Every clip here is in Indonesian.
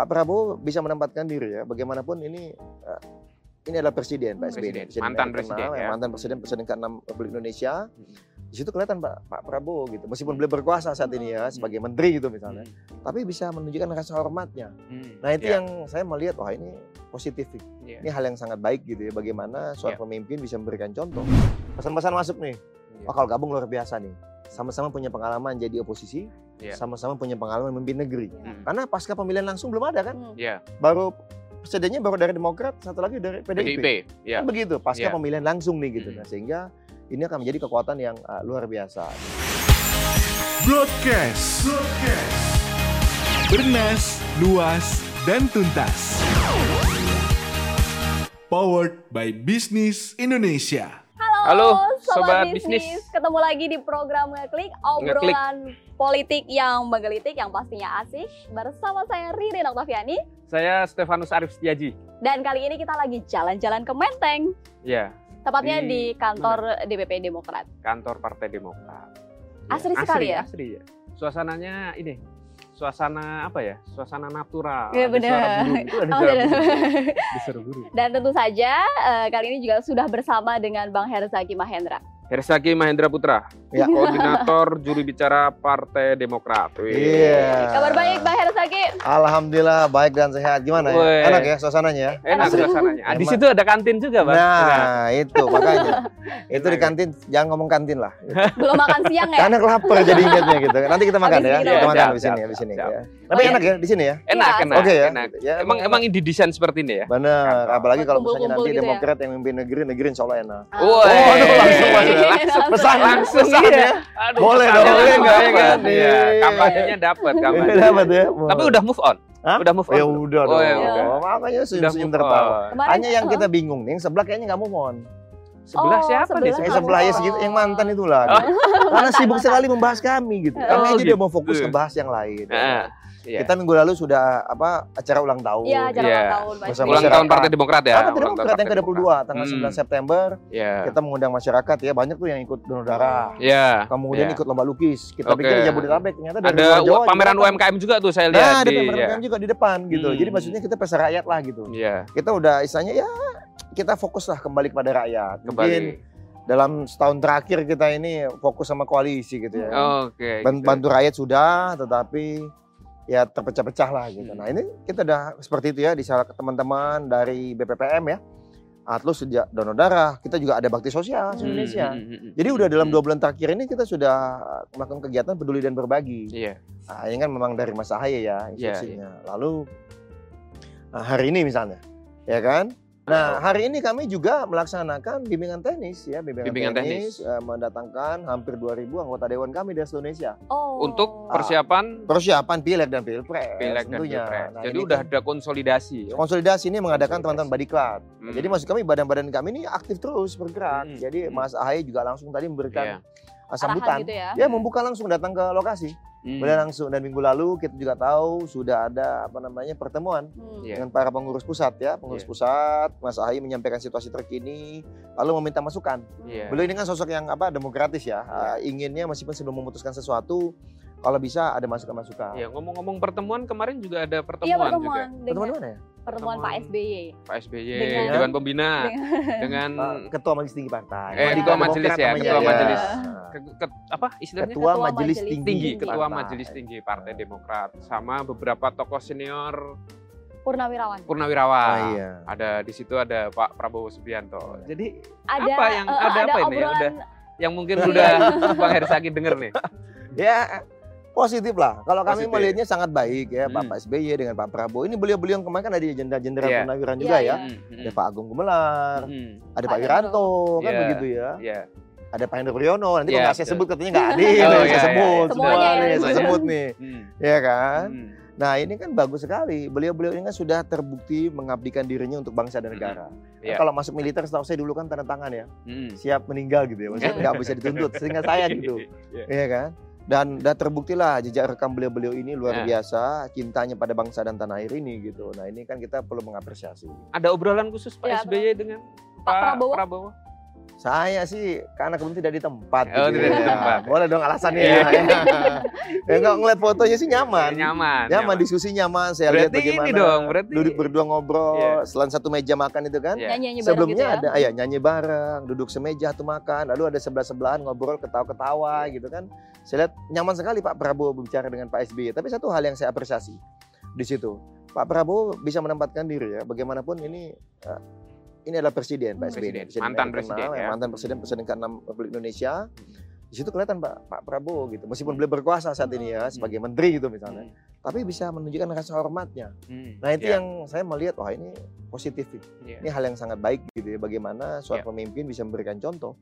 Pak Prabowo bisa menempatkan diri ya. Bagaimanapun ini uh, ini adalah presiden Pak SBY. Presiden, mantan yang presiden, terkenal, ya. Mantan presiden presiden ke-6 Republik Indonesia. Hmm. Di situ kelihatan Pak Pak Prabowo gitu. Meskipun beliau berkuasa saat ini ya sebagai menteri gitu misalnya, tapi bisa menunjukkan rasa hormatnya. Hmm. Nah, itu Ya, yang saya melihat wah ini positif. nih. ya. Ini hal yang sangat baik gitu ya bagaimana seorang Ya. pemimpin bisa memberikan contoh. Pesan-pesan masuk nih. Ya. Wah, kalau gabung luar biasa nih. Sama-sama punya pengalaman jadi oposisi, Ya. sama-sama punya pengalaman memimpin negeri. Hmm. Karena pasca pemilihan langsung belum ada kan? Hmm. Ya, Baru presidennya baru dari Demokrat, satu lagi dari PDIP. PDIP. Ya. Kan begitu, pasca Ya. pemilihan langsung nih gitu. Hmm. Nah, sehingga ini akan menjadi kekuatan yang uh, luar biasa. Broadcast. Bernas, luas, dan tuntas. Powered by Business Indonesia. Halo, Halo, sobat, Sobat bisnis. Bisnis. Ketemu lagi di program Ngeklik, obrolan politik yang menggelitik yang pastinya asik bersama saya Ririn Oktaviani Saya Stefanus Arif Setiaji. dan kali ini kita lagi jalan-jalan ke Menteng, Ya, tepatnya di, Di kantor DPP Demokrat. kantor Partai Demokrat. Asri sekali ya? Asri ya. Suasananya ini, suasana apa ya? Suasana natural. Ada benar. suara burung. Itu ada Oh, suara burung. Ada suara burung. Dan tentu saja eh, kali ini juga sudah bersama dengan Bang Herzaki Mahendra. Hersaki Mahendra Putra, Ya. koordinator juru bicara Partai Demokrat. Iya. Kabar baik Bang Herzaki? Alhamdulillah baik dan sehat. Gimana ya? Enak ya suasananya ya? Enak suasananya. Ah, di situ ada kantin juga, Bang. Enak. Nah, itu makanya. itu di ya? kantin jangan ngomong kantin lah. Belum makan siang ya? Karena lapar jadi ingatnya gitu. Nanti kita makan Habis ya. Kita makan di sini di sini ya. Tapi Oh, iya. enak ya di sini ya. Enak, Iya. enak. Oke ya. enak. Ya, Emang emang didesain seperti ini ya? Benar, apalagi kalau misalnya nanti gitu ya. Demokrat yang memimpin negeri, negeri insya Allah enak. Ah. Woi. Waduh, langsung masuk. Langsung. Pesan, Langsung pesan iya. ya. Boleh dong, langsung enggak, kan? Iya, Iya. kampanyenya dapat, kampanye. Dapat ya. Tapi udah move on. Hah? Udah move on. Ya udah Oh, dong. ya udah. Makanya senyum-senyum tertawa. Kemarin- Hanya yang kita bingung nih, yang sebelah kayaknya nggak move on. Sebelah Oh, siapa nih? sebelah. Eh sebelah ya segitu, yang mantan itulah. Karena sibuk sekali membahas kami gitu. Kami Oh, aja udah mau fokus gitu. ke bahas yang lain. Nah, iya. Kita minggu lalu sudah apa acara ulang tahun. Iya, acara Iya. ulang tahun Bersama ulang tahun Partai Demokrat ya. Partai tahun Demokrat yang Partai ke-22 tanggal Hmm. 9 September Iya. kita mengundang masyarakat ya banyak tuh yang ikut donor darah. Iya. Kemudian Iya. ikut lomba lukis. Kita Oke. pikir Jabodetabek ternyata dari Ada Jawa pameran juga. UMKM juga tuh saya lihat Nah, ada di pameran ya. UMKM juga di depan gitu. Hmm. Jadi maksudnya kita pesta rakyat lah gitu. Iya, Kita udah istilahnya ya kita fokus lah kembali kepada rakyat. Mungkin kembali. dalam setahun terakhir kita ini fokus sama koalisi gitu ya. Oke. Ban- gitu. Bantu rakyat sudah, tetapi ya terpecah-pecah lah gitu. Hmm. Nah ini kita udah seperti itu ya di salah teman-teman dari BPPM ya. Atlus sejak donor darah, kita juga ada bakti sosial Hmm. Indonesia. Hmm, hmm, hmm, Jadi udah dalam hmm. dua bulan terakhir ini kita sudah melakukan kegiatan peduli dan berbagi. Iya. Nah, ini kan memang dari Mas Ahaye ya Iya, instruksinya. Lalu nah, hari ini misalnya, ya kan? Nah hari ini kami juga melaksanakan bimbingan tenis ya, bimbingan, Bimbingan tenis, tenis. eh, mendatangkan hampir 2000 anggota dewan kami dari Indonesia. Oh. Untuk persiapan Persiapan pileg dan pilpres pileg dan tentunya. pilpres. Nah, Jadi udah kan ada konsolidasi. ya. konsolidasi ini mengadakan teman-teman badiklat. Hmm. Jadi maksud kami badan-badan kami ini aktif terus bergerak. Hmm. Jadi Hmm. Mas Ahaye juga langsung tadi memberikan Iya. uh, sambutan. Gitu ya. Ya membuka langsung datang ke lokasi. Hmm. Kemudian langsung dan minggu lalu kita juga tahu sudah ada apa namanya pertemuan Hmm. Iya. dengan para pengurus pusat ya, pengurus Iya. pusat. Mas Ahaye menyampaikan situasi terkini, lalu meminta masukan. Iya. Beliau ini kan sosok yang apa demokratis ya, Uh, inginnya meskipun sebelum memutuskan sesuatu, kalau bisa ada masukan-masukan. Iya, ngomong-ngomong pertemuan kemarin juga ada Iya pertemuan, pertemuan juga. Pertemuan dengan mana ya? Pertemuan Pak. SBY. Pak SBY, Dengan- Dewan Pembina, dengan Uh, Ketua Majelis Tinggi Partai. Eh, Ketua Majelis ya, Ketua ya. Majelis. Nah, ke- ke- apa istilahnya? Ketua Ketua Majelis Tinggi, tinggi. Ketua Partai. Majelis Tinggi Partai Demokrat sama beberapa tokoh senior Purnawirawan. purnawirawan. Ah, iya. Ada di situ ada Pak Prabowo Subianto. Jadi Ada Apa yang- eh, ada apa ini? obrolan Udah. yang mungkin Iya. udah Bang Hersaki denger nih. Ya positif lah. Kalau kami Positif. melihatnya sangat baik ya Hmm. Pak SBY dengan Pak Prabowo. Ini beliau-beliau yang kemarin kan ada jenderal-jenderal Iya. purnawiran Iya, juga iya. ya. Hmm, hmm, Ada Pak Agung Gumelar, hmm. ada Pak Wiranto kan Iya. begitu ya. Iya. Ada Pak Hendro Priyono. Nanti Iya, kalau nggak saya sebut katanya nggak adil. Oh, ya, iya, saya iya, sebut iya. Semuanya semua ya, nih, saya sebut nih. Hmm. Ya kan? Hmm. Nah ini kan bagus sekali. Beliau-beliau ini kan sudah terbukti mengabdikan dirinya untuk bangsa dan Hmm. negara. Iya. Kalau masuk militer setahu saya dulu kan tanda tangan ya. Hmm. Siap meninggal gitu ya. Maksudnya nggak bisa dituntut. Sehingga saya gitu. Iya. Iya kan? Dan udah terbukti lah jejak rekam beliau-beliau ini luar Ya. biasa cintanya pada bangsa dan tanah air ini gitu. Nah ini kan kita perlu mengapresiasi. Ada obrolan khusus Pak Iya, SBY dengan Pak Prabowo. Prabowo. Saya sih karena kebetulan tidak di tempat. Oh, gitu tidak di ya. tempat. Boleh dong alasannya. Iya. ya. ya enggak ngeliat fotonya sih nyaman. Nyaman. Nyaman, diskusi nyaman. Saya lihat Berarti bagaimana ini dong, berarti- duduk berdua ngobrol, Iya. selain satu meja makan itu kan. Iya. Nyanyi-nyanyi bareng Sebelumnya gitu ya. ada ah, ya nyanyi bareng, duduk semeja tuh makan, lalu ada sebelah-sebelahan ngobrol ketawa-ketawa gitu kan. Saya lihat nyaman sekali Pak Prabowo berbicara dengan Pak SBY. Tapi satu hal yang saya apresiasi di situ, Pak Prabowo bisa menempatkan diri ya. Bagaimanapun ini eh, ini adalah presiden Pak SBY, Presiden, mantan yang presiden ke-enam, ya. mantan presiden presiden ke-6 Republik Indonesia. Di situ kelihatan Pak Pak Prabowo gitu. Meskipun beliau berkuasa saat ini ya sebagai menteri gitu misalnya, Hmm. Tapi bisa menunjukkan rasa hormatnya. Hmm. Nah itu Iya. yang saya melihat wah ini positif nih. Iya. Ini hal yang sangat baik gitu ya bagaimana seorang Iya. pemimpin bisa memberikan contoh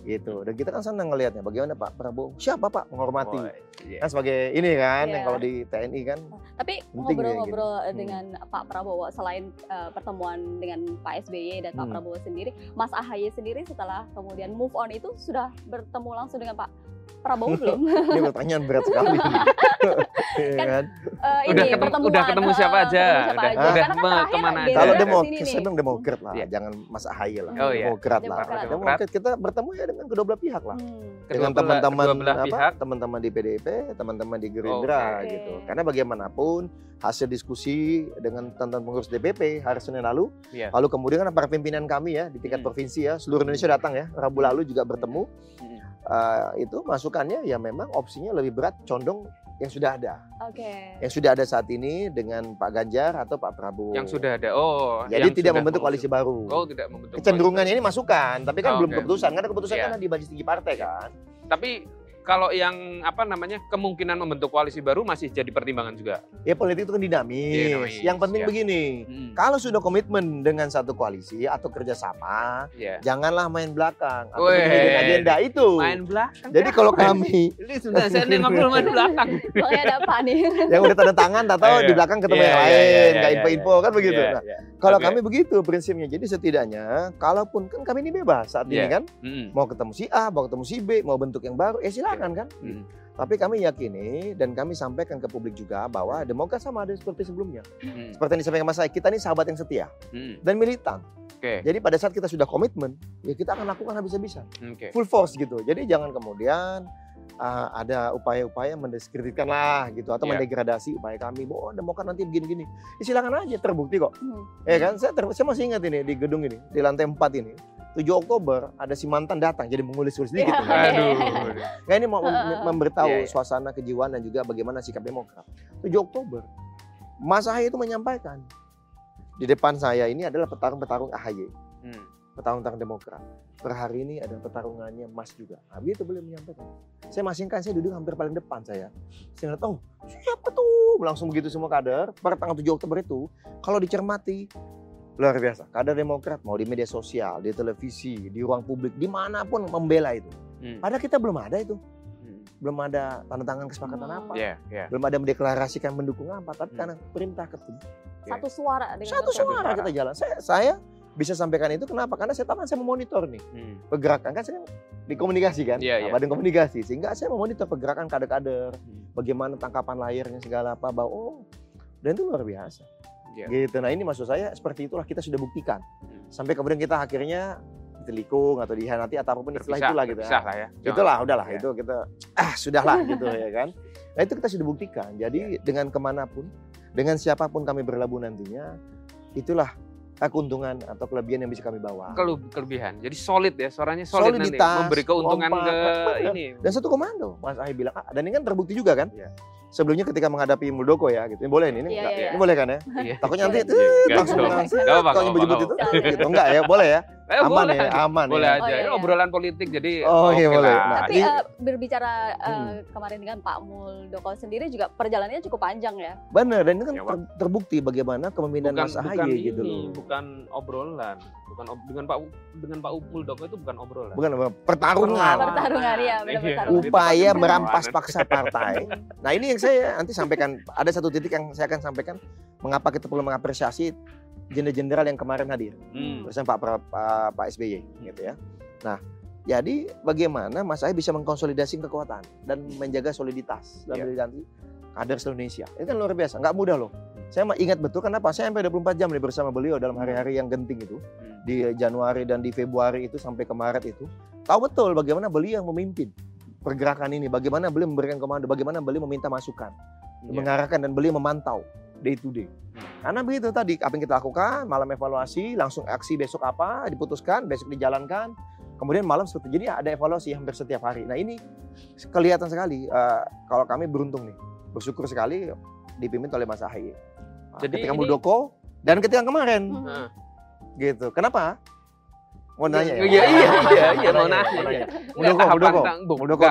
gitu. Dan kita kan senang ngelihatnya bagaimana Pak Prabowo siapa Pak menghormati. Oh, iya. Kan sebagai ini kan yang Iya. kalau di TNI kan Tapi ya, ngobrol-ngobrol gitu. Hmm. dengan Pak Prabowo selain uh, pertemuan dengan Pak SBY dan Pak Hmm. Prabowo sendiri, Mas Ahaye sendiri setelah kemudian move on itu sudah bertemu langsung dengan Pak Prabowo belum? ini pertanyaan berat sekali. Iya Kan, kan? Eh, Udah ini, ketemu- pertemuan, udah ketemu siapa eh, aja? ketemu siapa Udah- aja. udah Karena kan ke mana beda aja? Kalau demo, saya bilang demokrat lah, Iya. jangan Mas Ahaye lah. Oh, iya. Demokrat lah. Demokrat. Demokrat kita bertemu ya dengan kedua belah pihak lah. Hmm. dengan teman-teman kedua belah apa pihak. teman-teman di PDIP, teman-teman di Gerindra Oke. gitu. Karena bagaimanapun hasil diskusi dengan teman-teman pengurus DPP hari Senin lalu, Iya. lalu kemudian kan para pimpinan kami ya di tingkat Hmm. provinsi ya, seluruh Indonesia datang ya, Rabu lalu juga bertemu. Hmm. Eh, itu masukannya ya memang opsinya lebih berat condong yang sudah ada, Oke. yang sudah ada saat ini dengan Pak Ganjar atau Pak Prabowo. Yang sudah ada. Oh, Jadi tidak membentuk koalisi baru. Oh, tidak membentuk. Kecenderungannya ini masukan, tapi kan Oh, belum keputusan. Karena keputusan Iya. kan di majelis tinggi partai kan. Tapi kalau yang apa namanya kemungkinan membentuk koalisi baru masih jadi pertimbangan juga. Ya politik itu kan dinamis. Dinamis, Yang penting ya. begini, Hmm. kalau sudah komitmen dengan satu koalisi atau kerjasama, Iya. janganlah main belakang atau bikin agenda itu. Main belakang. Jadi kalau kami ini sudah saya ini ngobrol main belakang. Makanya ada Pak nih. yang udah tanda tangan, tak tahu Iya. di belakang ketemu Iya, yang iya, lain, iya, nggak iya, info-info kan begitu. Iya, Nah, iya. Kalau Oke. kami begitu prinsipnya. Jadi setidaknya, kalaupun kan kami ini bebas saat ini Iya. kan, Hmm. mau ketemu si A, mau ketemu si B, mau bentuk yang baru, eh silakan kan. Hmm. Tapi kami yakini dan kami sampaikan ke publik juga bahwa Demokrat sama ada seperti sebelumnya. Hmm. Seperti yang disampaikan Mas Said, kita ini sahabat yang setia Hmm. dan militan. Oke. Jadi pada saat kita sudah komitmen, ya kita akan lakukan habis-habisan, Oke. full force gitu. Jadi jangan kemudian uh, ada upaya-upaya mendiskreditkan lah gitu atau Iya. mendegradasi upaya kami. Oh Demokrat nanti begini-gini. Ya, silakan aja terbukti kok. Hmm. Ya kan? Saya, ter- saya masih ingat ini di gedung ini di lantai 4 ini. 7 Oktober ada si mantan datang jadi mengulis-ulis sedikit. Iya. nih. Aduh. Nah ini mau mem- memberitahu Iya, iya. suasana kejiwaan dan juga bagaimana sikap Demokrat. 7 Oktober, Mas Ahaye itu menyampaikan di depan saya ini adalah petarung-petarung AHY, Hmm. petarung-petarung Demokrat. Per hari ini ada pertarungannya Mas juga. Nah, begitu beliau menyampaikan. Saya masih ingat saya duduk hampir paling depan saya. Saya ngeliat, oh siapa tuh? Langsung begitu semua kader. Per tanggal 7 Oktober itu, kalau dicermati, luar biasa. Kader Demokrat mau di media sosial, di televisi, di ruang publik, di mana pun membela itu. Hmm. Padahal kita belum ada itu Hmm. belum ada tanda tangan kesepakatan Hmm. apa, Iya, iya. belum ada mendeklarasikan mendukung apa, tapi Hmm. karena perintah ketum, Satu suara dengan satu suara kita jalan. Saya, saya bisa sampaikan itu kenapa? Karena saya tahu kan saya memonitor nih Hmm. pergerakan kan saya dikomunikasi kan, Iya, Nah, iya. badan komunikasi, sehingga saya memonitor pergerakan kader-kader, Hmm. bagaimana tangkapan layarnya segala apa, bahwa oh, dan itu luar biasa. Iya. Gitu. Nah ini maksud saya seperti itulah kita sudah buktikan. Hmm. Sampai kemudian kita akhirnya ditelikung atau dihianati atau apa pun istilah itulah gitu. terpisah lah ya. Jangan- itulah udahlah ya. itu kita ah sudahlah gitu ya kan nah itu kita sudah buktikan jadi Iya. dengan ke mana pun dengan siapa pun kami berlabuh nantinya itulah ah, keuntungan atau kelebihan yang bisa kami bawa Kelu- kelebihan. Jadi solid ya, suaranya solid nanti. Soliditas, Memberi keuntungan kompak, ke benar. ini. dan satu komando Mas Ahy bilang ah, dan ini kan terbukti juga kan Iya. sebelumnya ketika menghadapi Muldoko ya gitu ini boleh nih ini, Iya, iya, ini iya. boleh kan ya Iya. takutnya nanti langsung langsung kalau apa-apa. itu gitu enggak ya boleh ya Eh, aman boleh. ya aman Boleh ya aja. Oh, iya, Ini iya. obrolan politik jadi Oh, iya, oke boleh. lah. Nah, Tapi ini- eh, berbicara Hmm. kemarin dengan Pak Muldoko sendiri juga perjalanannya cukup panjang ya. benar dan itu kan Ya, ter- terbukti bagaimana kepemimpinan Mas ini, gitu loh bukan obrolan, bukan ob- dengan Pak dengan Pak Muldoko itu bukan obrolan. bukan apa, pertarungan Pertarungan, iya, benar, Iya, pertarungan. upaya merampas paksa partai. Nah ini yang saya nanti sampaikan, ada satu titik yang saya akan sampaikan mengapa kita perlu mengapresiasi jenderal-jenderal yang kemarin hadir Hmm. bersama Pak, Pak, Pak SBY gitu ya. Nah jadi bagaimana Mas Ahy bisa mengkonsolidasi kekuatan dan menjaga soliditas dan Iya. militansi kader seluruh Indonesia. Itu kan luar biasa, nggak mudah loh. Saya mah ingat betul kenapa? Saya sampai 24 jam nih bersama beliau dalam hari-hari yang genting itu Hmm. di Januari dan di Februari itu sampai ke Maret itu. Tahu betul bagaimana beliau yang memimpin pergerakan ini, bagaimana beliau memberikan komando, bagaimana beliau meminta masukan, Iya. mengarahkan dan beliau memantau day to day. Karena begitu tadi apa yang kita lakukan, malam evaluasi, langsung aksi besok apa, diputuskan, besok dijalankan. Kemudian malam seperti jadi ada evaluasi hampir setiap hari. Nah ini kelihatan sekali eh, kalau kami beruntung nih, bersyukur sekali dipimpin oleh Mas Ahaye. Nah, Jadi ketika ini- Muldoko dan ketika kemarin Hmm. Heeh. gitu. Kenapa? Mau nanya ya? Iya, iya, iya, iya, mau nanya. Muldoko, Muldoko, tahapan tang- Muldoko,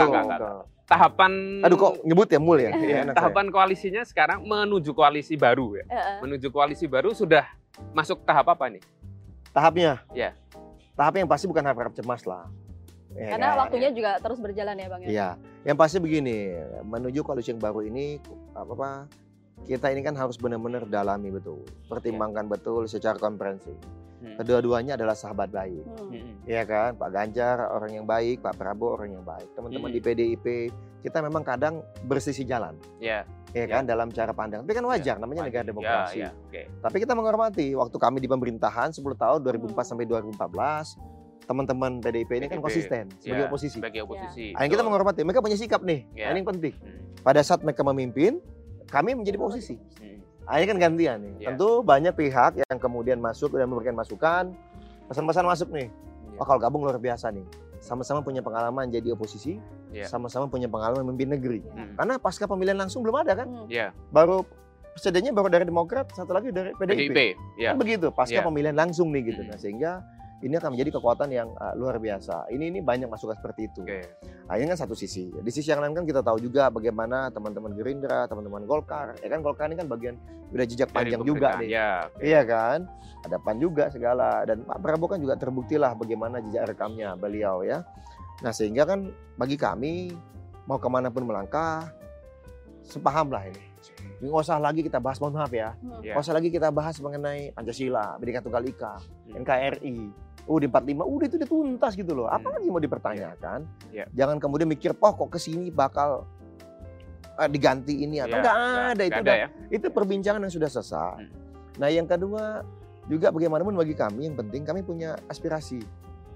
Tahapan Aduh kok nyebut ya mul ya? Iya, Iya, saya. tahapan koalisinya sekarang menuju koalisi baru ya. Menuju koalisi baru sudah masuk tahap apa nih? Tahapnya? Iya. Tahapnya yang pasti bukan harap cemas lah. Ya Karena kan? waktunya juga terus berjalan ya Bang ya. Iya, yang pasti begini, menuju koalisi yang baru ini apa apa kita ini kan harus benar-benar dalami betul, pertimbangkan betul secara komprehensif. Hmm. Kedua-duanya adalah sahabat baik, Hmm. Hmm. ya kan? Pak Ganjar orang yang baik, Pak Prabowo orang yang baik. Teman-teman Hmm. di PDIP kita memang kadang bersisi jalan, Ya. ya kan? Dalam cara pandang. Tapi kan wajar, namanya negara Ya, demokrasi. ya, oke. Tapi kita menghormati waktu kami di pemerintahan 10 tahun 2004 Hmm. sampai 2014 teman-teman PDIP ini kan PDIP, konsisten sebagai ya, oposisi. Sebagai oposisi. Nah, yang kita menghormati, mereka punya sikap nih. Ya. Nah, ini yang penting. Hmm. Pada saat mereka memimpin, kami menjadi posisi. Hmm. Ini kan gantian nih. Ya. Tentu banyak pihak yang kemudian masuk dan memberikan masukan. Pesan-pesan masuk nih. Ya. Wah, kalau gabung luar biasa nih. Sama-sama punya pengalaman jadi oposisi, Ya. sama-sama punya pengalaman memimpin negeri. Hmm. Karena pasca pemilihan langsung belum ada kan? Ya, Baru presidennya baru dari Demokrat, satu lagi dari PDIP. PDIP. Ya. Kan begitu, pasca Ya. pemilihan langsung nih gitu. Hmm. Nah, sehingga ini akan menjadi kekuatan yang uh, luar biasa. Ini ini banyak masukan seperti itu. Oke. Nah, ini kan satu sisi. Di sisi yang lain kan kita tahu juga bagaimana teman-teman Gerindra, teman-teman Golkar. Ya kan Golkar ini kan bagian udah jejak Dari panjang juga pemerintahan. nih. Ya. oke. Iya kan? Ada PAN juga segala dan Pak Prabowo kan juga terbuktilah bagaimana jejak rekamnya beliau ya. Nah sehingga kan bagi kami mau ke mana pun melangkah sepaham lah ini. Nggak usah lagi kita bahas mohon maaf ya. Hmm. Ya. Nggak usah lagi kita bahas mengenai Pancasila, Bhinneka Tunggal Ika, Hmm. NKRI, UUD 45, udah itu udah tuntas gitu loh. Apa Hmm. lagi mau dipertanyakan? Ya. Jangan kemudian mikir, oh kok ke sini bakal eh, diganti ini atau Ya, enggak nggak- ada itu nggak udah ya. itu perbincangan yang sudah selesai. Hmm. Nah yang kedua juga bagaimanapun bagi kami yang penting kami punya aspirasi.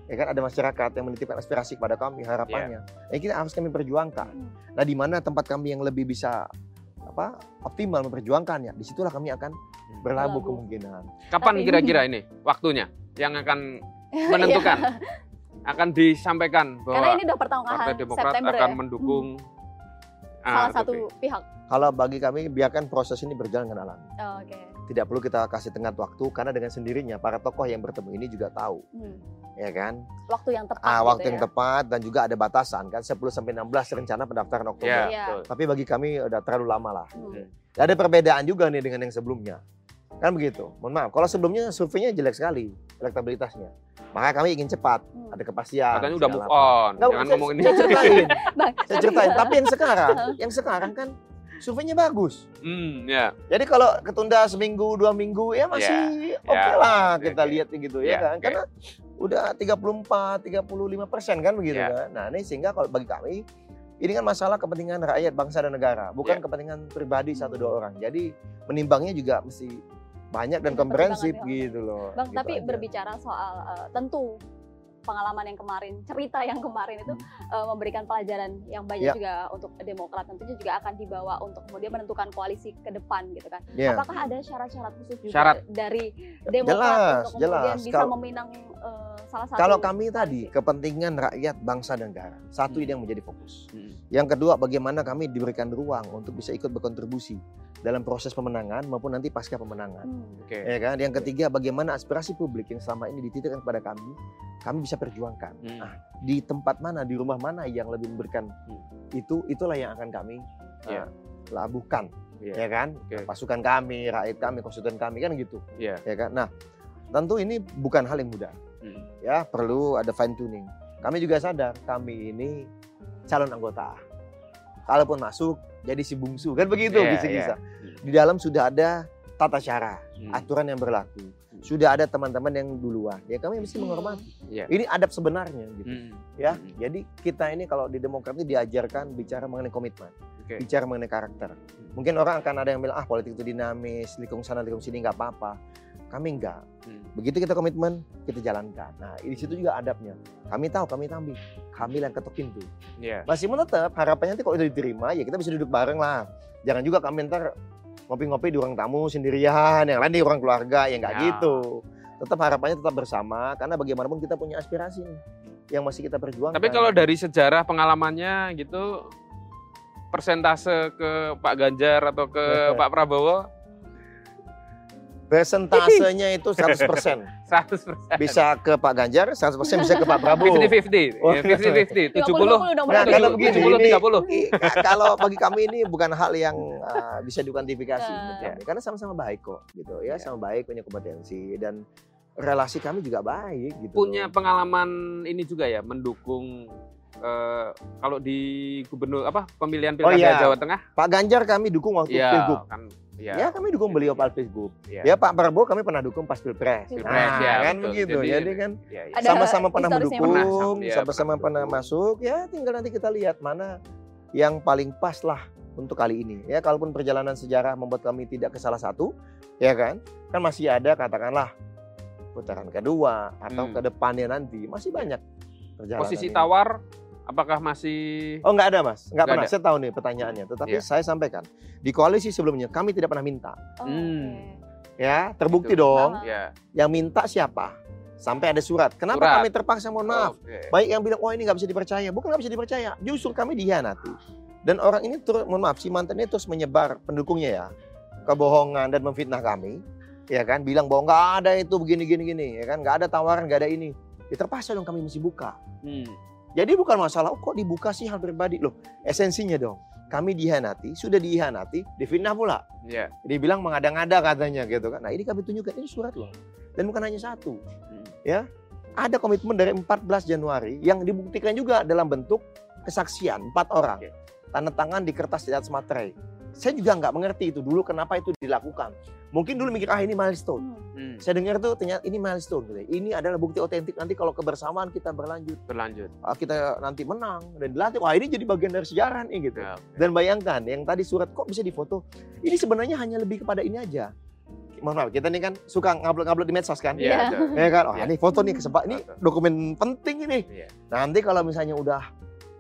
Ya kan ada masyarakat yang menitipkan aspirasi kepada kami harapannya. Nah, ini harus kami perjuangkan. Hmm. Nah di mana tempat kami yang lebih bisa apa optimal memperjuangkannya, di situlah kami akan berlabuh kemungkinan. Kapan kira-kira ini waktunya yang akan menentukan? akan disampaikan Iya. Karena bahwa ini udah pertengahan Partai Demokrat September akan ya. mendukung Salah Ah, satu oke. pihak. Kalau bagi kami biarkan proses ini berjalan dengan alami. Oh, Oke. Tidak perlu kita kasih tengah waktu karena dengan sendirinya para tokoh yang bertemu ini juga tahu, Hmm. ya kan? Waktu yang tepat. Ah, gitu waktu yang ya. tepat dan juga ada batasan kan 10 sampai 16 rencana pendaftaran Oktober. Ya, Iya. betul. Tapi bagi kami udah terlalu lama lah. Hmm. Ada perbedaan juga nih dengan yang sebelumnya. Kan begitu. Mohon maaf, kalau sebelumnya surveinya jelek sekali elektabilitasnya. Maka kami ingin cepat, Hmm. ada kepastian. Katanya udah move on. Nggak, Jangan saya- ngomong ini. Saya ceritain, Bang, saya ceritain. Tapi yang sekarang, yang sekarang kan surveinya bagus. Hmm, ya. Jadi kalau ketunda seminggu, dua minggu, ya masih oke ya. lah Oke, kita oke. lihat gitu Ya, ya kan. oke. Karena udah 34, 35 persen kan begitu Ya. kan. Nah ini sehingga kalau bagi kami, ini kan masalah kepentingan rakyat, bangsa dan negara. Bukan Ya. kepentingan pribadi satu dua orang. Jadi menimbangnya juga mesti banyak dan Ada komprehensif ya. gitu loh. Bang, Gitu tapi aja. berbicara soal eh, tentu pengalaman yang kemarin, cerita yang kemarin itu eh, memberikan pelajaran yang banyak. Ya. juga untuk Demokrat tentunya juga akan dibawa untuk kemudian menentukan koalisi ke depan gitu kan. Ya. Apakah ada syarat-syarat khusus juga Syarat. dari Demokrat Jelas, untuk kemudian jelas. bisa Kalau- meminang eh, salah satu Kalau kami tadi kepentingan rakyat, bangsa dan negara. Satu Hmm. ini yang menjadi fokus. Hmm. Yang kedua, bagaimana kami diberikan ruang untuk bisa ikut berkontribusi dalam proses pemenangan maupun nanti pasca pemenangan. Hmm. Oke. Ya kan? Yang ketiga, bagaimana aspirasi publik yang selama ini dititipkan kepada kami, kami bisa perjuangkan. Hmm. Nah, di tempat mana, di rumah mana yang lebih memberikan Hmm. itu, itulah yang akan kami Ya. uh, labuhkan, Iya. ya kan? Oke. Pasukan kami, rakyat kami, konstituen kami kan gitu, Iya. ya kan? Nah, tentu ini bukan hal yang mudah, Hmm. ya perlu ada fine tuning. Kami juga sadar kami ini calon anggota. Kalaupun masuk, jadi si bungsu kan begitu Iya, bisa-bisa. iya. Di dalam sudah ada tata cara, Hmm. aturan yang berlaku. Sudah ada teman-teman yang duluan. Ya kami mesti Hmm. menghormati. Iya. Ini adab sebenarnya gitu. Hmm. Ya, Hmm. jadi kita ini kalau di demokrat ini diajarkan bicara mengenai komitmen. Oke. bicara mengenai karakter. Mungkin orang akan ada yang bilang ah politik itu dinamis, likung sana likung sini nggak apa-apa. Kami enggak. Hmm. Begitu kita komitmen, kita jalankan. Nah, di situ juga adabnya. Kami tahu, kami tambi. Kami yang ketuk pintu. Iya. Masih mau tetap harapannya nanti kalau itu diterima ya kita bisa duduk bareng lah. Jangan juga kami ntar ngopi-ngopi di ruang tamu sendirian, yang lain di ruang keluarga, ya nggak Ya. gitu. Tetap harapannya tetap bersama karena bagaimanapun kita punya aspirasi nih yang masih kita perjuangkan. Tapi kalau dari sejarah pengalamannya gitu persentase ke Pak Ganjar atau ke Pak Prabowo Persentasenya itu 100%. 100%. Bisa ke Pak Ganjar, 100% bisa ke Pak Prabowo. 50-50. Oh. Ya, 50-50. 70 dong Nah, berarti. kalau begini, 70 ini- 30. I- kalau bagi kami ini bukan hal yang uh, bisa dikuantifikasi karena sama-sama baik kok gitu Ya. ya sama baik punya kompetensi dan relasi kami juga baik gitu Punya pengalaman ini juga ya mendukung eh, kalau di gubernur apa pemilihan Oh, pilkada iya. Jawa Tengah Pak Ganjar kami dukung waktu ya pilgub kan ya. ya, kami dukung beliau pas pilgub ya. ya Pak Prabowo kami pernah dukung pas pilpres Pilpres, nah, ya, kan betul. begitu Jadi- jadi kan ya, ya. Ada sama-sama pernah historisnya mendukung pernah, iya, sama-sama pernah pernah mendukung. masuk ya tinggal nanti kita lihat mana yang paling pas lah untuk kali ini ya kalaupun perjalanan sejarah membuat kami tidak ke salah satu ya kan kan masih ada katakanlah putaran kedua atau Hmm. ke depannya nanti masih banyak perjalanan posisi ini. tawar apakah masih oh nggak ada mas nggak pernah ada. saya tahu nih pertanyaannya tetapi Iya. saya sampaikan di koalisi sebelumnya kami tidak pernah minta Oh, Hmm. oke. ya terbukti Gitu. dong ya yang minta siapa sampai ada surat kenapa Surat. kami terpaksa mohon maaf Oke. Baik yang bilang, wah ini nggak bisa dipercaya. Bukan nggak bisa dipercaya, justru kami dihianati. Dan orang ini terus, mohon maaf, si mantan ini terus menyebar pendukungnya ya, kebohongan dan memfitnah kami, ya kan, bilang bahwa nggak ada itu begini gini gini, ya kan, nggak ada tawaran, nggak ada ini. Ya terpaksa dong kami mesti buka. Hmm. Jadi bukan masalah, oh, kok dibuka sih hal pribadi loh, esensinya dong. Kami dihianati, sudah dihianati, difitnah pula. ya Dibilang mengada-ngada katanya gitu kan. Nah ini kami tunjukkan, ini surat loh. Dan bukan hanya satu. Hmm. Ya, ada komitmen dari 14 Januari yang dibuktikan juga dalam bentuk kesaksian empat orang. Oke. Tanda tangan di kertas di atas materai. Saya juga nggak mengerti itu dulu kenapa itu dilakukan. Mungkin dulu mikir ah ini milestone. Hmm. Hmm. Saya dengar tuh ternyata ini milestone. gitu. Ini adalah bukti otentik nanti kalau kebersamaan kita berlanjut, berlanjut ah, kita nanti menang dan dilatih. Wah ini jadi bagian dari sejarah nih gitu. Ya, Dan bayangkan yang tadi surat kok bisa difoto. Ini sebenarnya hanya lebih kepada ini aja. Mohon maaf, kita nih kan suka ngupload-ngupload di medsos kan. Iya, Iya. betul. Ya kan? Oh, Iya. ini foto nih kesempatan ini dokumen penting ini. Iya. Nanti kalau misalnya udah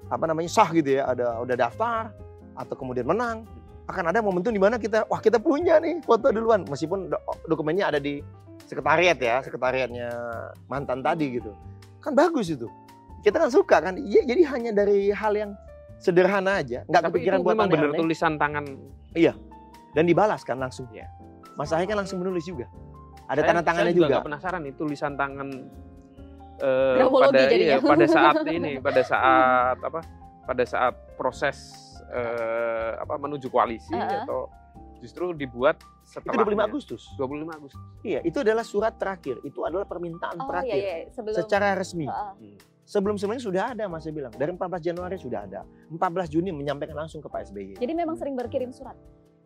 apa namanya sah gitu ya, ada udah daftar atau kemudian menang, akan ada momentum di mana kita wah kita punya nih foto duluan meskipun do- dokumennya ada di sekretariat ya, sekretariatnya mantan tadi gitu. Kan bagus itu. Kita kan suka kan. Iya, jadi hanya dari hal yang sederhana aja, nggak Tapi kepikiran itu buat memang benar aneh-aneh tulisan tangan. dan dibalas kan langsung. Iya. Mas Ahy kan langsung menulis juga. Ada Saya- tanda tangannya saya juga. juga. penasaran nih tulisan tangan eh, pada jadinya. iya, pada saat ini, pada saat apa? Pada saat proses eh, apa menuju koalisi Heeh. atau justru dibuat Itu setelah 25 Agustus. 25 Agustus. Iya, itu adalah surat terakhir. Itu adalah permintaan Oh terakhir. iya iya sebelum Secara resmi. Heeh. Sebelum-sebelumnya sudah ada, Mas saya bilang. Dari 14 Januari sudah ada. 14 Juni menyampaikan langsung ke Pak SBY. Jadi memang sering berkirim surat.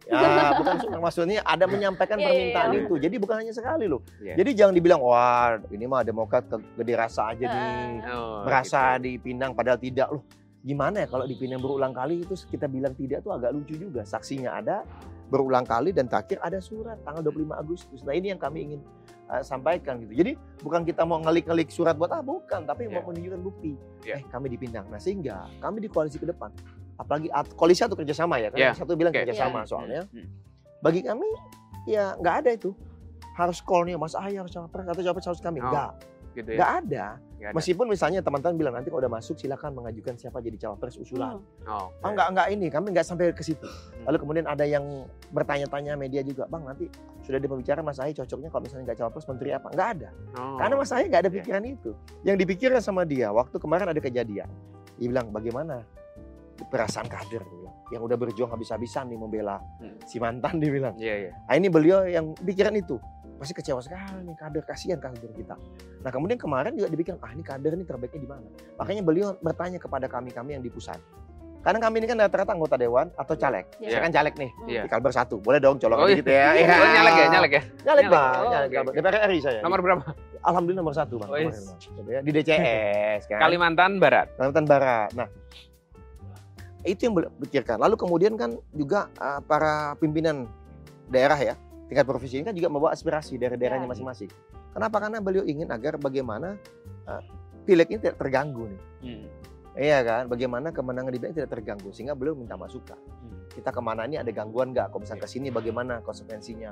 Ya, bukan surat. maksudnya ada menyampaikan Iya, iya, permintaan iya. itu. Jadi bukan hanya sekali loh. Iya. Jadi jangan dibilang, wah ini mah Demokrat ke gede rasa aja nih. Oh, Merasa gitu. dipinang padahal tidak loh. Gimana ya kalau dipinang berulang kali itu kita bilang tidak tuh agak lucu juga. Saksinya ada berulang kali dan terakhir ada surat tanggal 25 Agustus. Nah ini yang kami ingin uh, sampaikan gitu. Jadi bukan kita mau ngelik-ngelik surat buat ah bukan, tapi Iya. mau menunjukkan bukti. Iya. Eh kami dipinang. Nah sehingga kami di koalisi ke depan, apalagi at- koalisi atau kerjasama ya kan? Iya. Satu bilang Oke. kerjasama Iya. soalnya. Hmm. Bagi kami ya nggak ada itu. Harus call-nya Mas Ahy harus cawapres atau cawapres harus kami. Oh, Enggak, gitu ya. nggak ada. Ada. Meskipun misalnya teman-teman bilang nanti kalau udah masuk silakan mengajukan siapa jadi cawapres usulan. Hmm. Oh, Oh enggak enggak ini, kami enggak sampai ke situ. Hmm. Lalu kemudian ada yang bertanya-tanya media juga, "Bang, nanti sudah ada pembicaraan Mas Ahy cocoknya kalau misalnya enggak cawapres menteri apa?" Enggak ada. Oh. Karena Mas Ahy enggak ada Iya. pikiran itu. Yang dipikirkan sama dia waktu kemarin ada kejadian. Dia bilang, "Bagaimana perasaan kader?" Dia bilang, yang udah berjuang habis-habisan nih membela Hmm. si mantan dia bilang. Iya, iya. Nah, ini beliau yang pikiran itu. Pasti kecewa sekali nih kader, kasihan kader kita. Nah kemudian kemarin juga dibikin, ah ini kader ini terbaiknya di mana? Makanya beliau bertanya kepada kami-kami yang di pusat. Karena kami ini kan rata-rata anggota dewan atau caleg. Iya. Saya kan caleg nih, Iya. di Kalbar satu. Boleh dong colok Oh, iya. gitu ya. Iya. Oh, nyalek ya, nyalek ya. Nyalek Nyalek. bang, Oh, nyalek Kalbar. DPR RI saya. Nomor berapa? Alhamdulillah nomor satu bang. Oh, yes. kemarin, Bang. Gitu ya. Di DCS kan. Kalimantan Barat. Kalimantan Barat. Nah, Itu yang beliau pikirkan. Lalu kemudian kan juga uh, para pimpinan daerah ya, tingkat provinsi ini kan juga membawa aspirasi dari daerahnya Ya. masing-masing. Kenapa? Karena beliau ingin agar bagaimana uh, pileg ini tidak terganggu nih. Hmm. Iya kan, bagaimana kemenangan di pileg tidak terganggu. Sehingga beliau minta masukan. Hmm. Kita ke mana ini ada gangguan nggak? Kalau misalnya ke sini bagaimana konsekuensinya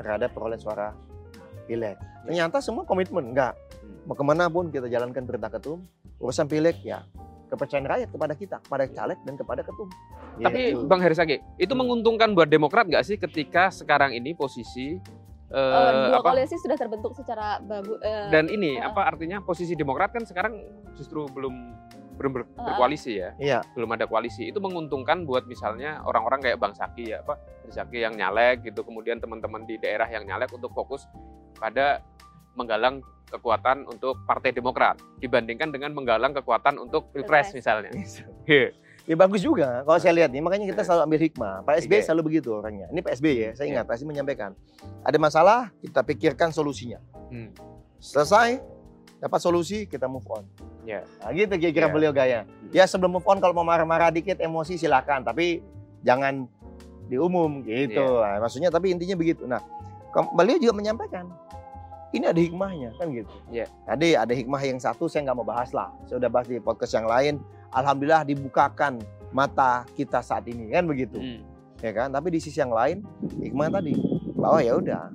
terhadap perolehan suara pileg. Ternyata semua komitmen, enggak. Hmm. Mau ke mana pun kita jalankan perintah ketum, urusan pileg ya kepercayaan rakyat kepada kita, kepada caleg dan kepada ketum. Tapi Gitu. Bang Herisage, itu Hmm. menguntungkan buat Demokrat nggak sih ketika sekarang ini posisi eh, Eh, dua apa koalisi sudah terbentuk secara bagus. eh, dan ini eh, apa artinya posisi Demokrat kan sekarang justru belum belum ber- berkoalisi ya, Iya, belum ada koalisi. Itu menguntungkan buat misalnya orang-orang kayak Bang Saki ya, apa Herisage yang nyalek gitu, kemudian teman-teman di daerah yang nyalek untuk fokus pada menggalang kekuatan untuk Partai Demokrat dibandingkan dengan menggalang kekuatan untuk Pilpres misalnya. ya bagus juga kalau saya lihat nih. Makanya kita selalu ambil hikmah. Pak SBY Oke. selalu begitu orangnya. Ini Pak SBY ya, saya Iya. ingat pasti menyampaikan. Ada masalah, kita pikirkan solusinya. Hmm. Selesai, dapat solusi, kita move on. Ya. Nah, gitu kira-kira Iya. beliau gaya. Ya sebelum move on kalau mau marah-marah dikit emosi silakan, tapi jangan di umum gitu. Iya. Nah, maksudnya tapi intinya begitu. Nah, beliau juga menyampaikan ini ada hikmahnya kan gitu. Iya. Tadi ada hikmah yang satu saya nggak mau bahas lah. Saya udah bahas di podcast yang lain. Alhamdulillah dibukakan mata kita saat ini kan begitu Hmm. ya kan tapi di sisi yang lain hikmah tadi bahwa ya udah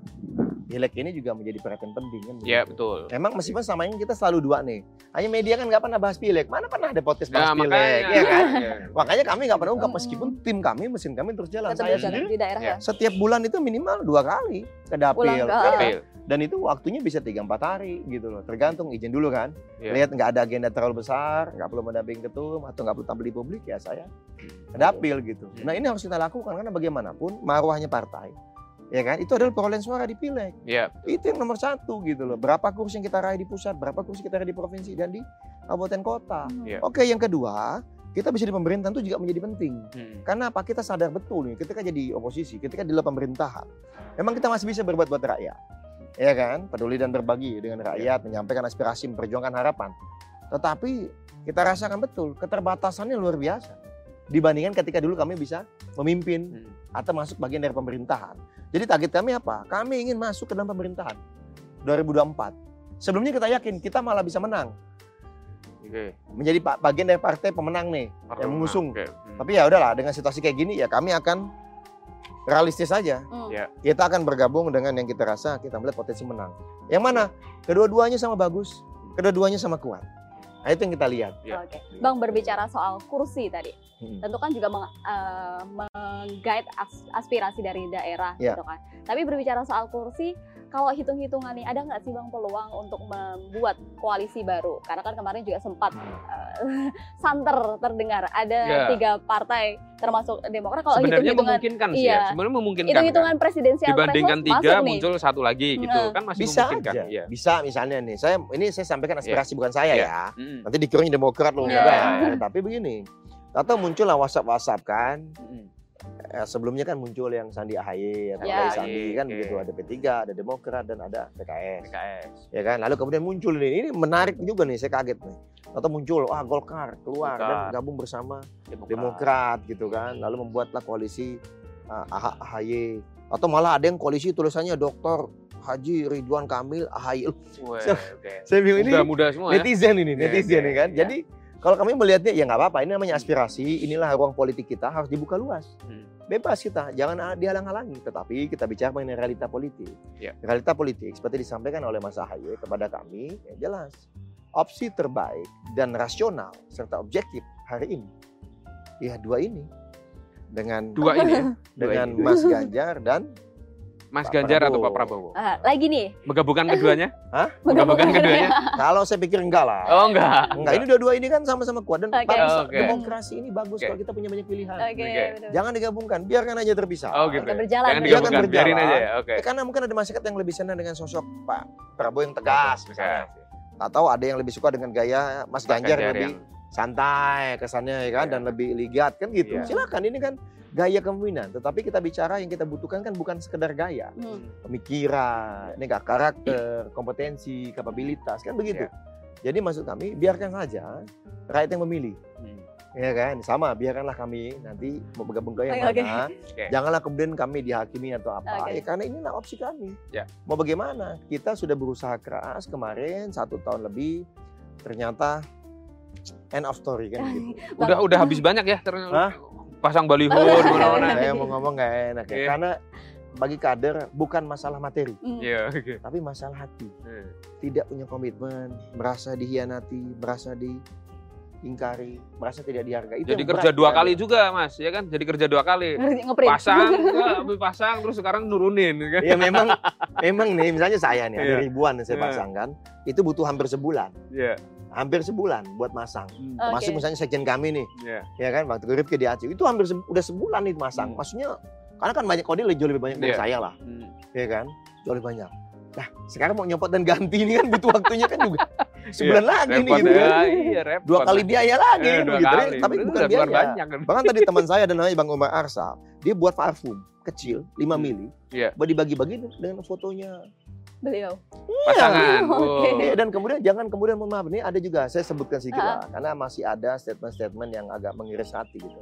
pileg ini juga menjadi perhatian penting kan Ya begitu. betul. Emang meskipun sama ini kita selalu dua nih. Hanya media kan nggak pernah bahas pileg. Mana pernah ada podcast bahas Nah, pileg, makanya. ya kan? Iya. Makanya kami nggak pernah ungkap meskipun tim kami, mesin kami terus jalan. tetap Saya sendiri di daerah Ya. ya. setiap bulan itu minimal dua kali ke Pulang dapil. ke- Iya. Dapil. Dan itu waktunya bisa tiga empat hari gitu loh. Tergantung izin dulu kan. Iya. Lihat nggak ada agenda terlalu besar, nggak perlu mendampingi ketum atau nggak perlu tampil di publik ya saya ke dapil gitu. Nah ini harus kita lakukan karena bagaimanapun marwahnya partai. Ya kan? Itu adalah perolehan suara di pileg. Iya. Itu yang nomor satu gitu loh. Berapa kursi yang kita raih di pusat, berapa kursi kita raih di provinsi dan di kabupaten kota. Hmm. Iya. Oke, yang kedua, kita bisa di pemerintahan itu juga menjadi penting. Hmm. Karena apa? Kita sadar betul nih, ketika jadi oposisi, ketika di luar pemerintahan, memang kita masih bisa berbuat buat rakyat. Ya kan? Peduli dan berbagi dengan rakyat, menyampaikan aspirasi, memperjuangkan harapan. Tetapi kita rasakan betul keterbatasannya luar biasa. Dibandingkan ketika dulu kami bisa memimpin Hmm. atau masuk bagian dari pemerintahan. Jadi target kami apa? Kami ingin masuk ke dalam pemerintahan 2024. Sebelumnya kita yakin kita malah bisa menang, Oke. menjadi bagian dari partai pemenang nih. Yang mengusung. Oke. Hmm. Tapi ya udahlah dengan situasi kayak gini ya kami akan realistis saja. Hmm. Ya. Kita akan bergabung dengan yang kita rasa kita melihat potensi menang. Yang mana? Kedua-duanya sama bagus, kedua-duanya sama kuat. Nah, itu yang kita lihat. Ya. Oke, Bang berbicara soal kursi tadi, Hmm. tentu kan juga meng, eh, menggait as- aspirasi dari daerah Ya. gitu kan. Tapi berbicara soal kursi, kalau hitung-hitungan nih, ada nggak sih Bang peluang untuk membuat koalisi baru? Karena kan kemarin juga sempat eh, santer terdengar ada Ya. tiga partai termasuk Demokrat. Kalau Sebenarnya memungkinkan sih iya. ya. Sebenarnya memungkinkan. hitung-hitungan kan? presidensial Dibandingkan tiga masuk nih. muncul satu lagi gitu Hmm. kan masih Bisa memungkinkan. aja. Iya. Bisa misalnya nih. Saya ini saya sampaikan aspirasi bukan saya Iya. ya. Hmm. Nanti dikiranya Demokrat loh Iya. enggak ya. Tapi begini. Atau muncul lah WhatsApp-WhatsApp kan. Hmm. Eh, sebelumnya kan muncul yang Sandi AHY, atau Ya. Sandi kan Oke. begitu ada P3, ada Demokrat dan ada PKS. PKS. Ya kan? Lalu kemudian muncul ini, ini menarik juga nih, saya kaget nih. Atau muncul, ah Golkar keluar dan Golkar. gabung bersama Demokrat. Demokrat gitu kan. Lalu membuatlah koalisi uh, AH AHY. Atau malah ada yang koalisi tulisannya Dr. Haji Ridwan Kamil AHY. Wah, So- oke. Saya bilang ini Muda-muda semua ya. netizen ini, Iya, netizen iya, nih kan. iya. Jadi kalau kami melihatnya ya nggak apa-apa, ini namanya aspirasi, inilah ruang politik kita harus dibuka luas. Hmm. Bebas kita, jangan dihalang-halangi. Tetapi kita bicara mengenai realita politik. Iya. Realita politik seperti disampaikan oleh Mas Ahaye kepada kami, ya jelas. Opsi terbaik dan rasional serta objektif hari ini, ya dua ini. Dengan Dua ini ya. Dua dengan ini. Mas Ganjar dan Mas Pak Ganjar atau Prabowo. Pak Prabowo? Ah, lagi nih, Menggabungkan keduanya? Hah? Menggabungkan keduanya? kalau saya pikir enggak lah. Oh enggak. Enggak, ini dua-dua ini kan sama-sama kuat dan bangsa- Oke. demokrasi ini bagus Oke. kalau kita punya banyak pilihan. Oke, Oke. betul. Jangan digabungkan, biarkan aja terpisah. Oh gitu. Kita ya. berjalan. Jangan. Biarkan digabungkan, biarin berjalan. aja ya. Oke. Eh, karena mungkin ada masyarakat yang lebih senang dengan sosok Pak Prabowo yang tegas misalnya. Atau ada yang lebih suka dengan gaya Mas Ganjar, yang lebih yang- santai kesannya ya kan Iya. dan lebih ligat kan gitu. Iya. Silakan ini kan gaya kepemimpinan, tetapi kita bicara yang kita butuhkan kan bukan sekedar gaya, Hmm. pemikiran, ini enggak karakter, kompetensi, kapabilitas kan begitu. Iya. Jadi maksud kami biarkan saja rakyat yang memilih. Hmm. Ya kan, sama. Biarkanlah kami nanti mau bergabung ke yang oke. mana. Oke. Janganlah kemudian kami dihakimi atau apa. Oke. Ya, karena inilah opsi kami. Ya. Mau bagaimana? Kita sudah berusaha keras kemarin satu tahun lebih. Ternyata end of story kan gitu. Udah udah habis banyak ya ternyata. Hah? Pasang baliho di mana-mana. Saya mau ngomong nggak enak ya. Iya. Karena bagi kader bukan masalah materi, Hmm. Iya, oke. tapi masalah hati. Hmm. Tidak punya komitmen, merasa dihianati, merasa diingkari, merasa tidak dihargai. Itu Jadi kerja berat dua di kali juga, Mas. Ya kan? Jadi kerja dua kali. Pasang, pasang terus sekarang nurunin kan. Ya memang memang nih misalnya saya nih ada Iya. ribuan yang saya Iya. pasang kan, itu butuh hampir sebulan. Iya. Hampir sebulan buat masang. Hmm. Oke. Masuk misalnya sejen kami nih, Iya. ya kan waktu Rifki di Aceh itu hampir se- udah sebulan nih masang. Hmm. Maksudnya karena kan banyak kode jauh lebih banyak dari Iya. saya lah, Hmm. ya kan? Jauh lebih banyak. Nah, sekarang mau nyopot dan ganti ini kan butuh waktunya kan juga sebulan lagi nih gitu ya, kan. Iya, repot. Dua kali biaya lagi Eh, begitu. kali. Tapi Bener, bukan biaya. banyak kan. Bahkan tadi teman saya ada namanya Bang Umar Arsal, dia buat parfum kecil 5 Hmm. mili, Iya. buat dibagi-bagi dengan fotonya. Beliau. Pasangan. Oh. Iya, dan kemudian jangan kemudian mohon maaf ini ada juga saya sebutkan sedikit Ah. lah karena masih ada statement-statement yang agak mengiris hati gitu.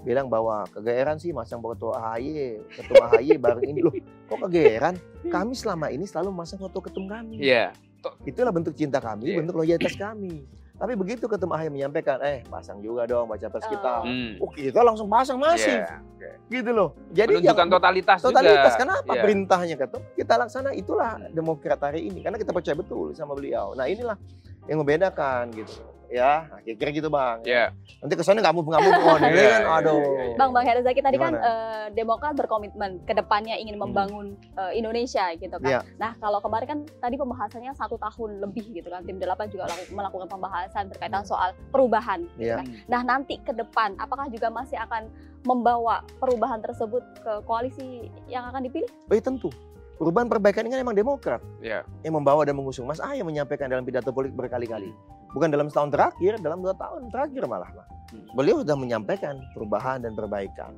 Bilang bahwa kegeeran sih masang foto AHY, ketum AHY bareng ini loh. Kok kegeeran? Kami selama ini selalu masang foto ketum kami. Iya. Itulah bentuk cinta kami, Iya. bentuk loyalitas kami. Tapi begitu ketum AHY menyampaikan, eh pasang juga dong baca pers kita. Oh. Hmm. Oh kita langsung pasang masih, Iya, oke. gitu loh. Jadi Menunjukkan jangan- totalitas, totalitas juga. kenapa Iya. perintahnya ketum kita laksana itulah Hmm. demokrat hari ini karena kita percaya betul sama beliau nah inilah yang membedakan gitu ya nah, kira-kira gitu bang Iya. nanti kesannya nggak move nggak move on ini Iya, kan iya, aduh. Bang Bang Herzaki tadi kan Gimana? eh, Demokrat berkomitmen ke depannya ingin membangun eh, Indonesia gitu kan. Iya. Nah kalau kemarin kan tadi pembahasannya satu tahun lebih gitu kan. Tim 8 juga laku- melakukan pembahasan berkaitan soal perubahan. gitu Iya. kan. Nah nanti ke depan apakah juga masih akan membawa perubahan tersebut ke koalisi yang akan dipilih? oh, iya, tentu perubahan perbaikan ini kan emang demokrat Iya. yang membawa dan mengusung Mas Ahy yang menyampaikan dalam pidato politik berkali-kali bukan dalam setahun terakhir dalam dua tahun terakhir malah. Hmm. beliau sudah menyampaikan perubahan dan perbaikan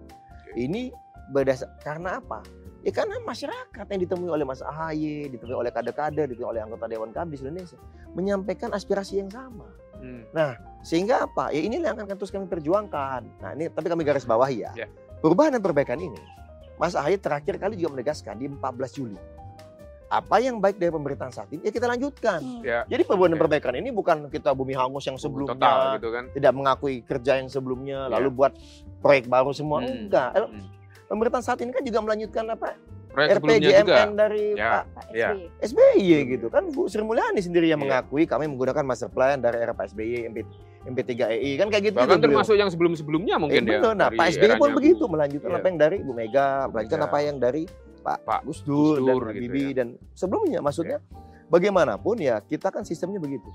ini berdasar karena apa ya karena masyarakat yang ditemui oleh Mas Ahy ditemui oleh kader-kader ditemui oleh anggota Dewan Kabis Indonesia menyampaikan aspirasi yang sama Hmm. sehingga apa ya inilah yang akan terus kami perjuangkan nah ini tapi kami garis bawahi ya Ya. perubahan dan perbaikan ini Mas Ahy terakhir kali juga menegaskan di 14 Juli apa yang baik dari pemerintahan saat ini ya kita lanjutkan Hmm. Ya. jadi perubahan dan Oke. perbaikan ini bukan kita bumi hangus yang sebelumnya Total gitu kan. tidak mengakui kerja yang sebelumnya Ya. lalu buat proyek baru semua Hmm. enggak Hmm. pemerintahan saat ini kan juga melanjutkan apa Proyek sebelumnya juga. RPJMN dari Ya. Pak Iya. SBY. SBY gitu kan Bu Sri Mulyani sendiri yang Iya. mengakui kami menggunakan master plan dari era Pak SBY MP, MP3EI kan kayak gitu Bahkan juga beliau. termasuk yang sebelum-sebelumnya Eh, mungkin ya. betul. Nah, Pak SBY pun begitu melanjutkan Iya. apa yang dari Bu Mega, melanjutkan Mega. apa yang dari Pak, Pak Gus Dur, dan Dur gitu Habibie ya. dan sebelumnya. Maksudnya bagaimanapun ya kita kan sistemnya begitu.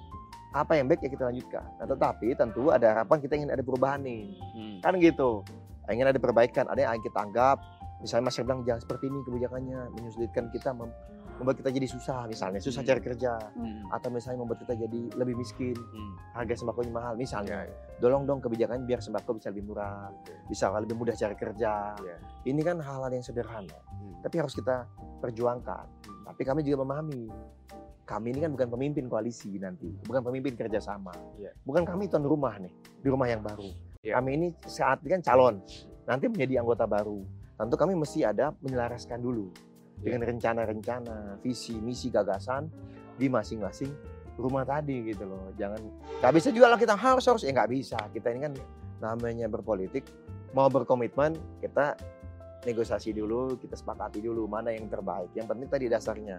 Apa yang baik ya kita lanjutkan. Nah, tetapi tentu ada harapan kita ingin ada perubahan nih. Hmm. Kan gitu. Ingin ada perbaikan, ada yang kita anggap misalnya Mas bilang jangan seperti ini kebijakannya menyulitkan kita mem- membuat kita jadi susah misalnya susah Hmm. cari kerja Hmm. atau misalnya membuat kita jadi lebih miskin Hmm. harga sembakonya mahal misalnya Ya, ya. dorong dong kebijakan biar sembako bisa lebih murah bisa lebih mudah cari kerja Iya. ini kan hal-hal yang sederhana Hmm. tapi harus kita perjuangkan tapi kami juga memahami kami ini kan bukan pemimpin koalisi nanti bukan pemimpin kerjasama Iya. bukan kami tuan rumah nih di rumah yang baru Iya. kami ini saat ini kan calon nanti menjadi anggota baru tentu kami mesti ada menyelaraskan dulu. Dengan rencana-rencana visi misi gagasan di masing-masing rumah tadi gitu loh. Jangan nggak bisa juga lah kita harus harus ya nggak bisa. Kita ini kan namanya berpolitik mau berkomitmen kita negosiasi dulu kita sepakati dulu mana yang terbaik. Yang penting tadi dasarnya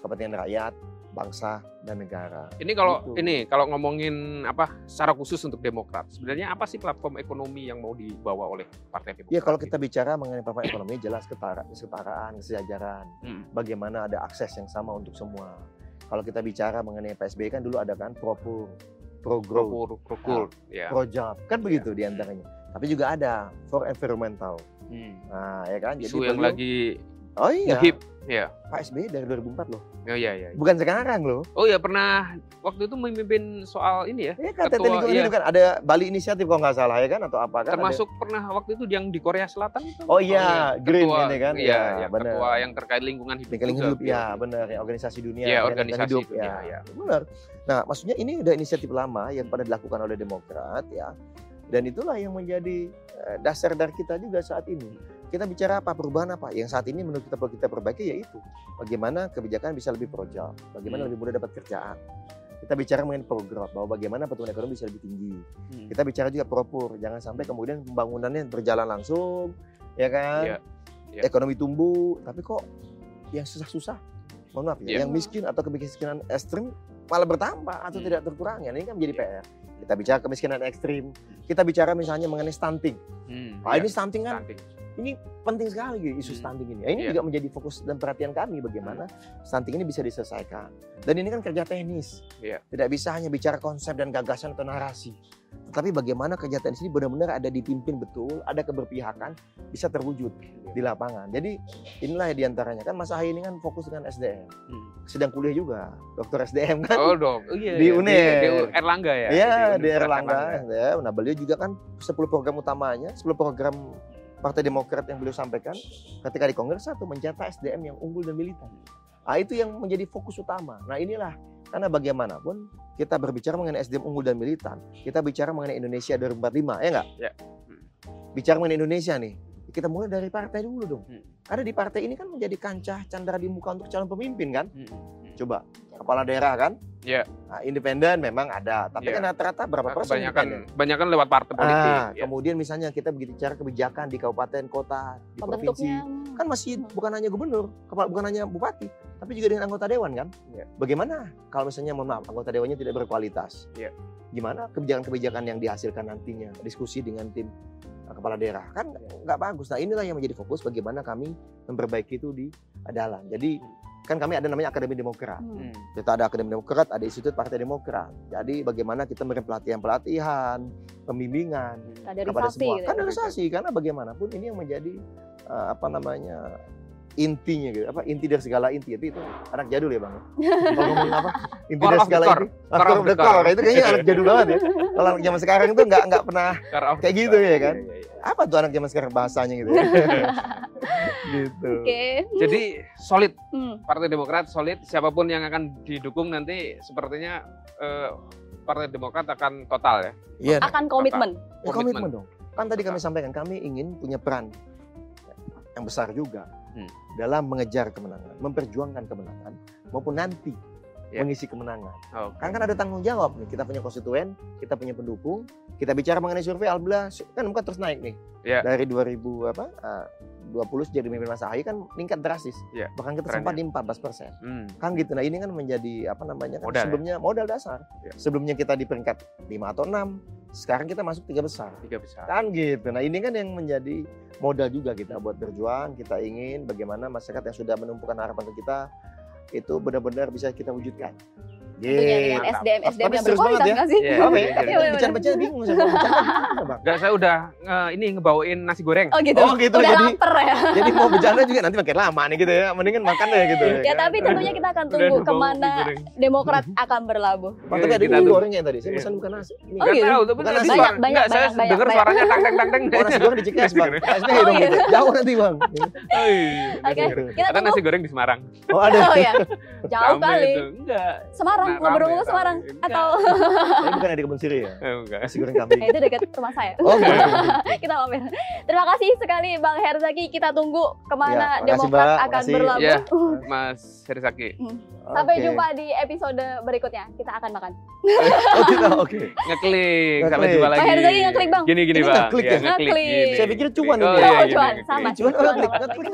kepentingan rakyat bangsa dan negara Ini kalau Gitu. ini kalau ngomongin apa secara khusus untuk Demokrat, sebenarnya apa sih platform ekonomi yang mau dibawa oleh Partai Demokrat? ya kalau kita bicara mengenai platform ekonomi jelas ketara, kesetaraan kesejajaran Hmm. bagaimana ada akses yang sama untuk semua kalau kita bicara mengenai PSBY kan dulu ada kan pro pro growth Prokul, prokul, ya. pro job kan begitu di antaranya tapi juga ada for environmental Hmm. nah ya kan Isu yang beliau- lagi oh iya ya. Pak SBY dari 2004 loh Oh iya iya. bukan sekarang loh Oh ya pernah waktu itu memimpin soal ini ya. ya KTT Ketua, lingkungan iya. hidup kan ada Bali inisiatif kalau nggak salah ya kan atau apa kan ada- Termasuk pernah waktu itu yang di Korea Selatan itu. Oh iya, green ketua, ini kan? Iya, Iya, iya, benar. ketua yang terkait lingkungan hidup. lingkungan hidup ya iya. benar ya organisasi dunia Iya, organisasi hidup dunia, ya ya. benar nah maksudnya ini udah inisiatif lama yang pada dilakukan oleh Demokrat ya Dan itulah yang menjadi eh, dasar dari kita juga saat ini. Kita bicara apa perubahan apa? Yang saat ini menurut kita perlu kita perbaiki yaitu bagaimana kebijakan bisa lebih projal, bagaimana Hmm. lebih mudah dapat kerjaan. Kita bicara mengenai program bahwa bagaimana pertumbuhan ekonomi bisa lebih tinggi. Hmm. Kita bicara juga propur, jangan sampai kemudian pembangunannya berjalan langsung, ya kan? Iya, iya. Ekonomi tumbuh, tapi kok yang susah-susah, mohon maaf ya, Iya. yang miskin atau kemiskinan ekstrim malah bertambah atau Hmm. tidak terkurangi. Ini kan menjadi Iya. PR. Kita bicara kemiskinan ekstrim, kita bicara misalnya mengenai stunting. Hmm, Nah, iya, ini stunting kan stunting. Ini penting sekali gitu, isu Hmm. stunting ini. Ini Iya. juga menjadi fokus dan perhatian kami bagaimana stunting ini bisa diselesaikan. Dan ini kan kerja teknis. Iya. Tidak bisa hanya bicara konsep dan gagasan atau narasi. Tetapi bagaimana kerja teknis ini benar-benar ada dipimpin betul, ada keberpihakan, bisa terwujud di lapangan. Jadi inilah ya di antaranya kan Mas Ahy ini kan fokus dengan SDM. Hmm. Sedang kuliah juga, dokter SDM kan. Oh dok, oh, iya, Di iya. UNER. di, U- Erlangga ya. Iya, di Universitas Erlangga. SDM. Nah, beliau juga kan 10 program utamanya, 10 program Partai Demokrat yang beliau sampaikan ketika di Kongres satu mencetak SDM yang unggul dan militan. Nah, itu yang menjadi fokus utama. Nah, inilah karena bagaimanapun kita berbicara mengenai SDM unggul dan militan, kita bicara mengenai Indonesia 2045, ya enggak? Ya. Bicara mengenai Indonesia nih, kita mulai dari partai dulu dong. Hmm. Karena di partai ini kan menjadi kancah candra di muka untuk calon pemimpin kan? Hmm. Coba kepala daerah kan? Iya. Nah, independen memang ada, tapi Iya. kan rata-rata berapa persen Kebanyakan, kebanyakan lewat partai politik. Ah, ya. kemudian misalnya kita bicara kebijakan di kabupaten, kota, di provinsi, kan masih Hmm. bukan hanya gubernur, kepala bukan hanya bupati, tapi juga dengan anggota dewan kan. Iya. Bagaimana kalau misalnya mohon maaf anggota dewannya tidak berkualitas? Iya. Gimana kebijakan-kebijakan yang dihasilkan nantinya diskusi dengan tim uh, kepala daerah kan nggak bagus. Nah inilah yang menjadi fokus bagaimana kami memperbaiki itu di dalam. Jadi kan kami ada namanya Akademi Demokrat. Hmm. Hmm. Kita ada Akademi Demokrat, ada Institut Partai Demokrat. Jadi bagaimana kita memberi pelatihan-pelatihan, pembimbingan kepada Kaderisasi semua. gitu. Kaderisasi karena bagaimanapun ini yang menjadi uh, apa namanya intinya gitu. Apa inti dari segala inti itu, itu anak jadul ya bang. Kalau ngomong apa inti dari segala inti. Core of the core. Itu kayaknya anak jadul banget ya. Kalau anak zaman sekarang itu nggak nggak pernah Kayak gitu ya kan? Iya, iya, iya. apa tuh anak zaman sekarang bahasanya gitu. ya. gitu. Oke. Jadi solid Hmm. Partai Demokrat solid. Siapa pun yang akan didukung nanti sepertinya eh, Partai Demokrat akan total ya. Iya. Akan komitmen. Ya, Komitmen. komitmen dong. Kan tadi kami sampaikan kami ingin punya peran yang besar juga Hmm. dalam mengejar kemenangan, memperjuangkan kemenangan maupun nanti Ya. mengisi kemenangan. Oke. Kan kan ada tanggung jawab nih. Kita punya konstituen, kita punya pendukung. Kita bicara mengenai survei alhamdulillah kan bukan terus naik nih. Ya. Dari 2000 apa? ah, 20 jadi memimpin Mas Ahy kan meningkat drastis. Ya, Bahkan kita sempat ya. di 14 persen. Hmm. Kan gitu. Nah ini kan menjadi apa namanya kan Modal ya? sebelumnya modal dasar. Ya. Sebelumnya kita di peringkat 5 atau 6. Sekarang kita masuk tiga besar Tiga besar. kan gitu. Nah ini kan yang menjadi modal juga kita buat berjuang. Kita ingin bagaimana masyarakat yang sudah menumpukan harapan ke kita itu benar-benar bisa kita wujudkan. Tentunya dengan. SDM SDM Tapi yang berkualitas ya. sih? Iya. Apa ya? Iya, Tapi iya, iya. bicara-bicara bingung sama bicara. Enggak, saya udah nge- ini ngebawain nasi goreng. Oh gitu. Oh, gitu. Udah Jadi- lapar ya. Jadi mau bercanda juga nanti makin lama nih gitu ya. Mendingan makan deh gitu. Ya kan? tapi tentunya kita akan tunggu ke mana nasi. Demokrat akan berlabuh. Tapi ada tuh- gorengnya tadi. Saya Iya. pesan bukan nasi. Oh, Nggak gitu. tahu, tapi Bukan tadi nasi. Banyak, banyak, enggak, saya dengar suaranya tang tang tang tang. Nasi goreng di Cikeas, Bang. Oh, iya. gitu. Jauh nanti, Bang. Oke, kita nasi goreng di Semarang. Oh, ada. Oh ya, jauh kali. Enggak. Semarang, Nah, ngomong-ngomong rame, Semarang rame. atau Tapi bukan ada di kebun siri ya. Eh, enggak. Nasi goreng kambing. Eh, itu dekat rumah saya. Oh, gitu. kita mampir. Terima kasih sekali Bang Herzaki. Kita tunggu ke mana Ya, Demokrat Mbak. akan Makasih. berlabuh. Ya. Mas Herizaki. Sampai Oke. jumpa di episode berikutnya. Kita akan makan. Oh, gitu. Oke. Ngeklik. Sampai Ngeklik. jumpa lagi. Bang Herzaki ngeklik, Bang. Gini gini, Ini Bang. ngeklik Iya, ya? ngeklik Ngeklik. Saya pikir cuan Oh, ini. iya, Oh, gini, cuan. gini. Sama. Cuan. oh, klik, klik.